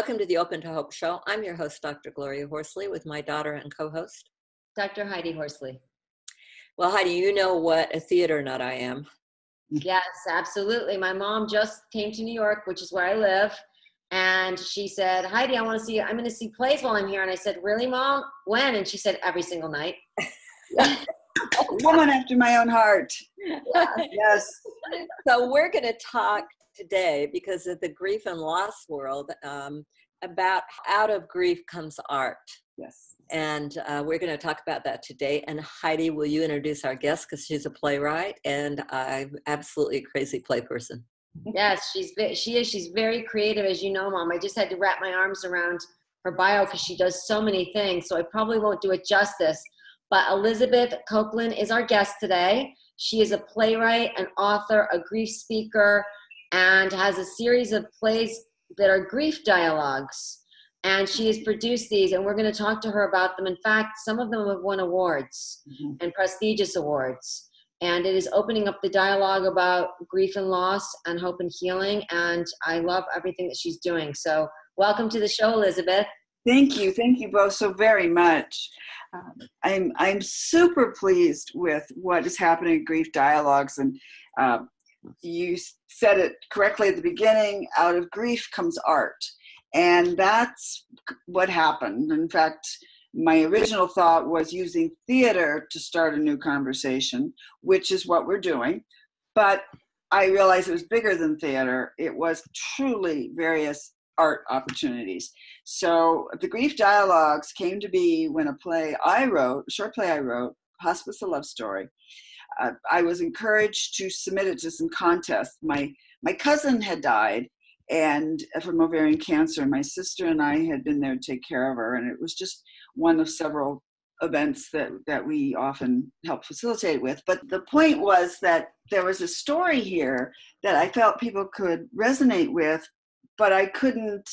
Welcome to the Open to Hope Show. I'm your host, Dr. Gloria Horsley, with my daughter and co host, Dr. Heidi Horsley. Well, Heidi, you know what a theater nut I am. Yes, absolutely. My mom just came to New York, which is where I live. And she said, Heidi, I want to see, you. I'm going to see plays while I'm here. And I said, Really, mom? When? And she said, Every single night. woman after my own heart. yes. So we're going to talk today because of the grief and loss world um, about out of grief comes art. Yes. And uh, we're going to talk about that today. And Heidi, will you introduce our guest because she's a playwright and I'm absolutely a crazy play person. Yes, she's she is. She's very creative, as you know, Mom. I just had to wrap my arms around her bio because she does so many things. So I probably won't do it justice. But Elizabeth Coplan is our guest today. She is a playwright, an author, a grief speaker, and has a series of plays that are grief dialogues. And she has produced these, and we're going to talk to her about them. In fact, some of them have won awards mm-hmm. and prestigious awards. And it is opening up the dialogue about grief and loss and hope and healing. And I love everything that she's doing. So, welcome to the show, Elizabeth. Thank you. Thank you both so very much. Um, I'm, I'm super pleased with what is happening at Grief Dialogues. And uh, you said it correctly at the beginning out of grief comes art. And that's what happened. In fact, my original thought was using theater to start a new conversation, which is what we're doing. But I realized it was bigger than theater. It was truly various art opportunities. So the Grief Dialogues came to be when a play I wrote, a short play I wrote, Hospice a Love Story, uh, I was encouraged to submit it to some contests. My my cousin had died and uh, from ovarian cancer. My sister and I had been there to take care of her, and it was just one of several events that that we often help facilitate with. But the point was that there was a story here that I felt people could resonate with, but I couldn't.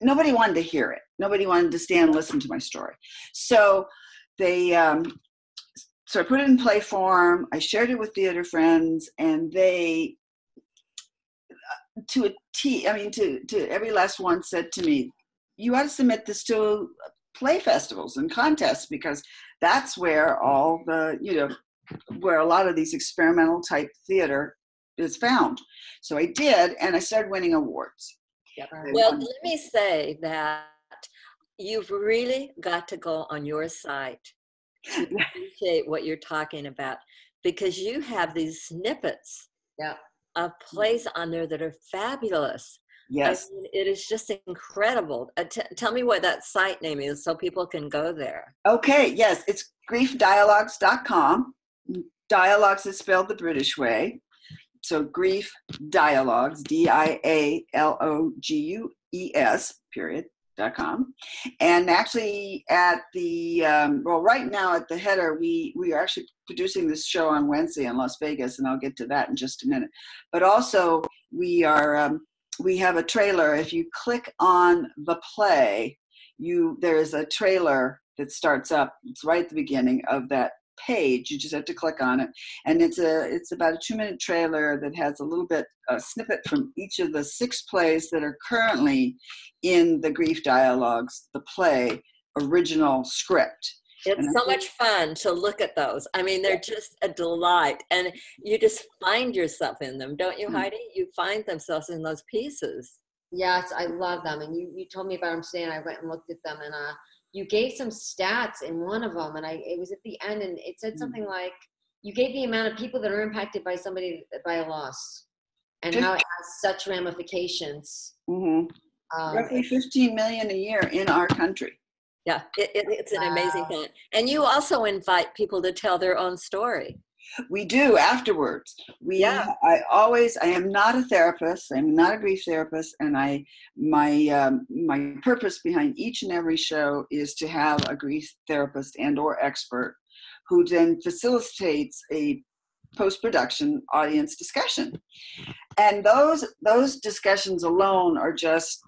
Nobody wanted to hear it. Nobody wanted to stand and listen to my story. So they um, so I put it in play form. I shared it with theater friends, and they, uh, to a T, I mean, to to every last one said to me, "You ought to submit this to play festivals and contests because that's where all the you know where a lot of these experimental type theater is found." So I did, and I started winning awards. Yep. Well, let me say that you've really got to go on your site to appreciate what you're talking about because you have these snippets yeah. of plays on there that are fabulous. Yes. I mean, it is just incredible. Uh, t- tell me what that site name is so people can go there. Okay, yes, it's griefdialogues.com. Dialogues is spelled the British way. So grief dialogues, D I A L O G U E S, period, com. And actually, at the um, well, right now at the header, we we are actually producing this show on Wednesday in Las Vegas, and I'll get to that in just a minute. But also, we are um, we have a trailer. If you click on the play, you there is a trailer that starts up. It's right at the beginning of that page you just have to click on it and it's a it's about a two minute trailer that has a little bit a snippet from each of the six plays that are currently in the grief dialogues the play original script it's and so much fun to look at those. I mean, they're just a delight. And you just find yourself in them, don't you, mm. Heidi? You find themselves in those pieces. Yes, I love them. And you, you told me about them today, and I went and looked at them. And uh, you gave some stats in one of them, and I it was at the end, and it said mm. something like you gave the amount of people that are impacted by somebody by a loss, and how it has such ramifications. Mm-hmm. Um, Roughly 15 million a year in our country. Yeah, it, it, it's an wow. amazing thing. And you also invite people to tell their own story we do afterwards we yeah. i always i am not a therapist i'm not a grief therapist and i my um, my purpose behind each and every show is to have a grief therapist and or expert who then facilitates a post-production audience discussion and those those discussions alone are just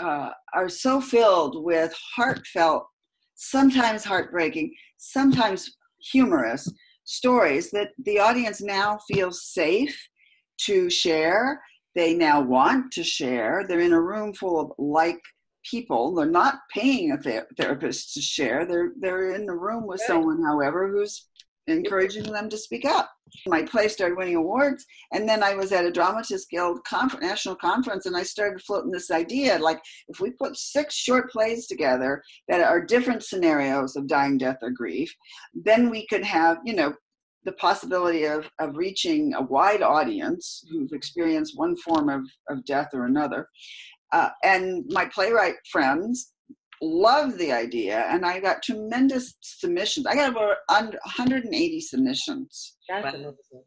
uh, are so filled with heartfelt sometimes heartbreaking sometimes humorous stories that the audience now feels safe to share they now want to share. They're in a room full of like people. They're not paying a ther- therapist to share. They're they're in the room with Right. someone, however, who's encouraging them to speak up. My play started winning awards, and then I was at a Dramatists Guild conf- national conference, and I started floating this idea: like, if we put six short plays together that are different scenarios of dying, death, or grief, then we could have, you know, the possibility of, of reaching a wide audience who've experienced one form of, of death or another. Uh, and my playwright friends loved the idea, and I got tremendous submissions. I got over 180 submissions, That's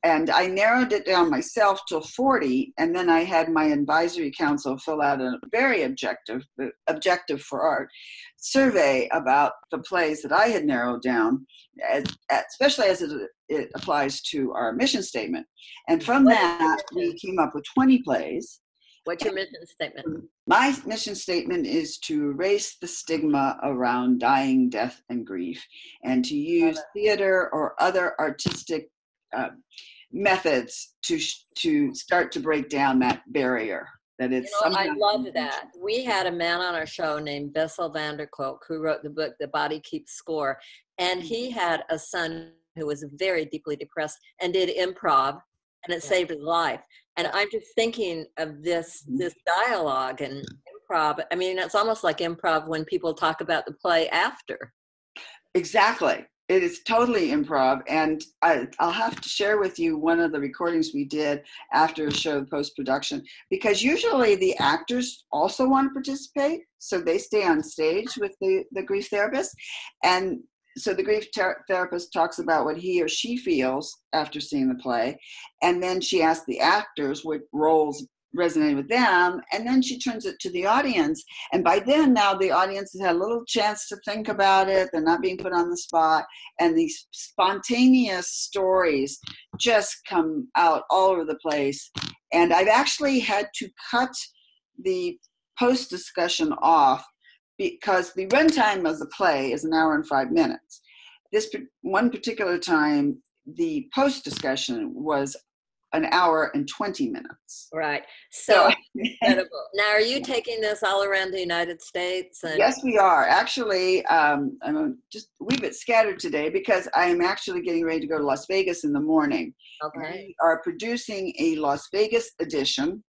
and I narrowed it down myself to 40, and then I had my advisory council fill out a very objective, objective for art survey about the plays that I had narrowed down, as, especially as it, it applies to our mission statement. And from that, we came up with 20 plays. What's your mission statement? My mission statement is to erase the stigma around dying, death, and grief, and to use theater or other artistic uh, methods to sh- to start to break down that barrier. That You it's know, I love that. We had a man on our show named Bessel van der Kolk who wrote the book The Body Keeps Score. And he had a son who was very deeply depressed and did improv and it Yeah. saved his life. And I'm just thinking of this Mhm. this dialogue and improv. I mean, it's almost like improv when people talk about the play after. Exactly. It is totally improv. And I, I'll have to share with you one of the recordings we did after a show post production because usually the actors also want to participate. So they stay on stage with the, the grief therapist. And so the grief ter- therapist talks about what he or she feels after seeing the play. And then she asks the actors what roles resonate with them. And then she turns it to the audience and by then, now the audience has had a little chance to think about it. They're not being put on the spot. And these spontaneous stories just come out all over the place. And I've actually had to cut the post discussion off because the runtime of the play is an hour and five minutes. This one particular time, the post discussion was an hour and 20 minutes. Right. So incredible. Now, are you taking this all around the United States? And Yes, we are. Actually, um, I'm just a wee bit scattered today because I am actually getting ready to go to Las Vegas in the morning. Okay. We are producing a Las Vegas edition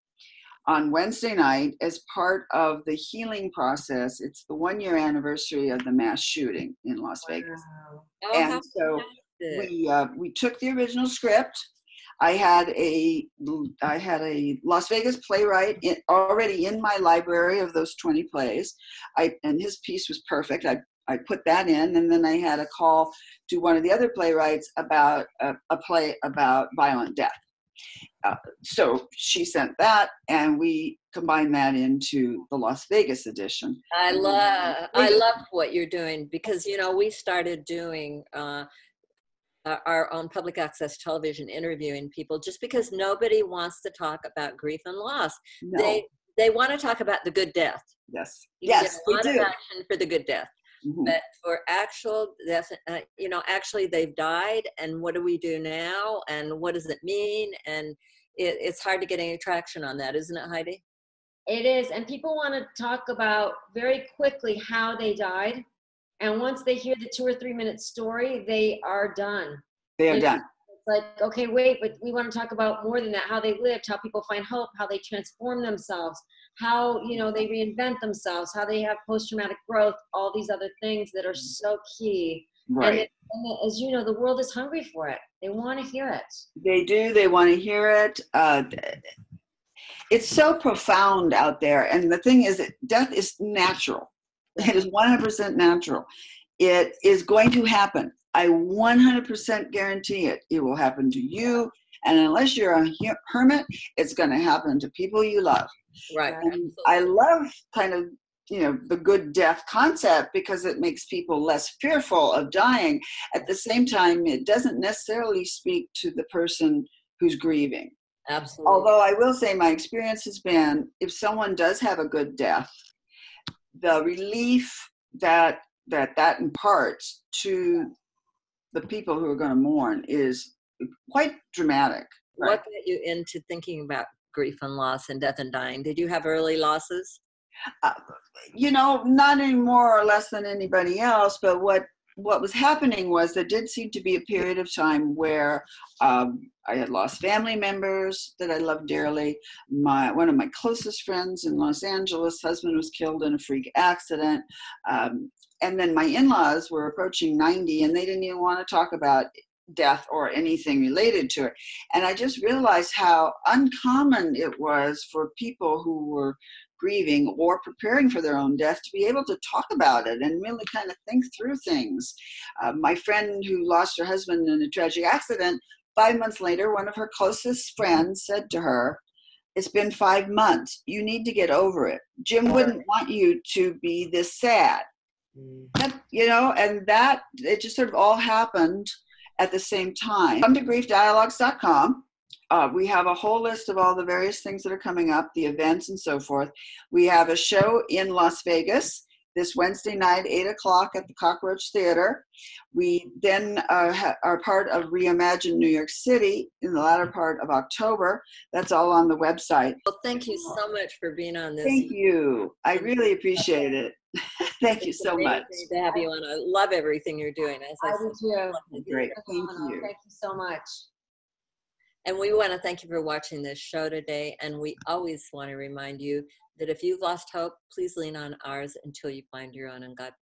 on Wednesday night as part of the healing process. It's the one year anniversary of the mass shooting in Las Vegas. Wow. Oh, And so fantastic. we uh, we took the original script. I had a I had a Las Vegas playwright in, already in my library of those 20 plays. I and his piece was perfect. I I put that in, and then I had a call to one of the other playwrights about a, a play about violent death. Uh, so she sent that, and we combined that into the Las Vegas edition. I Mhm. love I love what you're doing because you know we started doing uh, our- our own public access television interviewing people just because nobody wants to talk about grief and loss. No, They they want to talk about the good death. yes, You yes, we do. action for the good death, Mhm. but for actual death, uh, you know, actually they've died, and what do we do now, and what does it mean, and it, it's hard to get any traction on that, isn't it, Heidi? It is, and people want to talk about very quickly how they died. And once they hear the two or three minute story, they are done. They are It's- done. Like, okay, wait, but we want to talk about more than that how they lived, how people find hope, how they transform themselves, how you know they reinvent themselves, how they have post traumatic growth, all these other things that are so key. Right. And, it, and as you know, the world is hungry for it. They want to hear it. They do. They want to hear it. Uh, it's so profound out there. And the thing is that death is natural. It is 100% natural. It is going to happen. I 100% guarantee it. It will happen to you. And unless you're a hermit, it's going to happen to people you love. Right. And I love kind of you know the good death concept because it makes people less fearful of dying at the same time it doesn't necessarily speak to the person who's grieving Absolutely. although i will say my experience has been if someone does have a good death the relief that that that imparts to the people who are going to mourn is quite dramatic what got you into thinking about grief and loss and death and dying. Did you have early losses? Uh, you know, not any more or less than anybody else, but what what was happening was there did seem to be a period of time where um, I had lost family members that I loved dearly. My one of my closest friends in Los Angeles, husband was killed in a freak accident, um, and then my in-laws were approaching 90, and they didn't even want to talk about death or anything related to it. And I just realized how uncommon it was for people who were grieving or preparing for their own death to be able to talk about it and really kind of think through things. Uh, my friend who lost her husband in a tragic accident, five months later, one of her closest friends said to her, It's been five months. You need to get over it. Jim wouldn't want you to be this sad. You know, and that, it just sort of all happened at the same time. Come to griefdialogues.com. Uh, we have a whole list of all the various things that are coming up, the events and so forth. We have a show in Las Vegas this Wednesday night, 8 o'clock at the Cockroach Theater. We then uh, ha- are part of Reimagine New York City in the latter part of October. That's all on the website. Well, thank you so much for being on this. Thank you. I really appreciate it. thank you so much. To have you on, I love everything you're doing. As I, I do too. Great. Thank you. Thank you so much. And we want to thank you for watching this show today. And we always want to remind you that if you've lost hope, please lean on ours until you find your own. And God bless.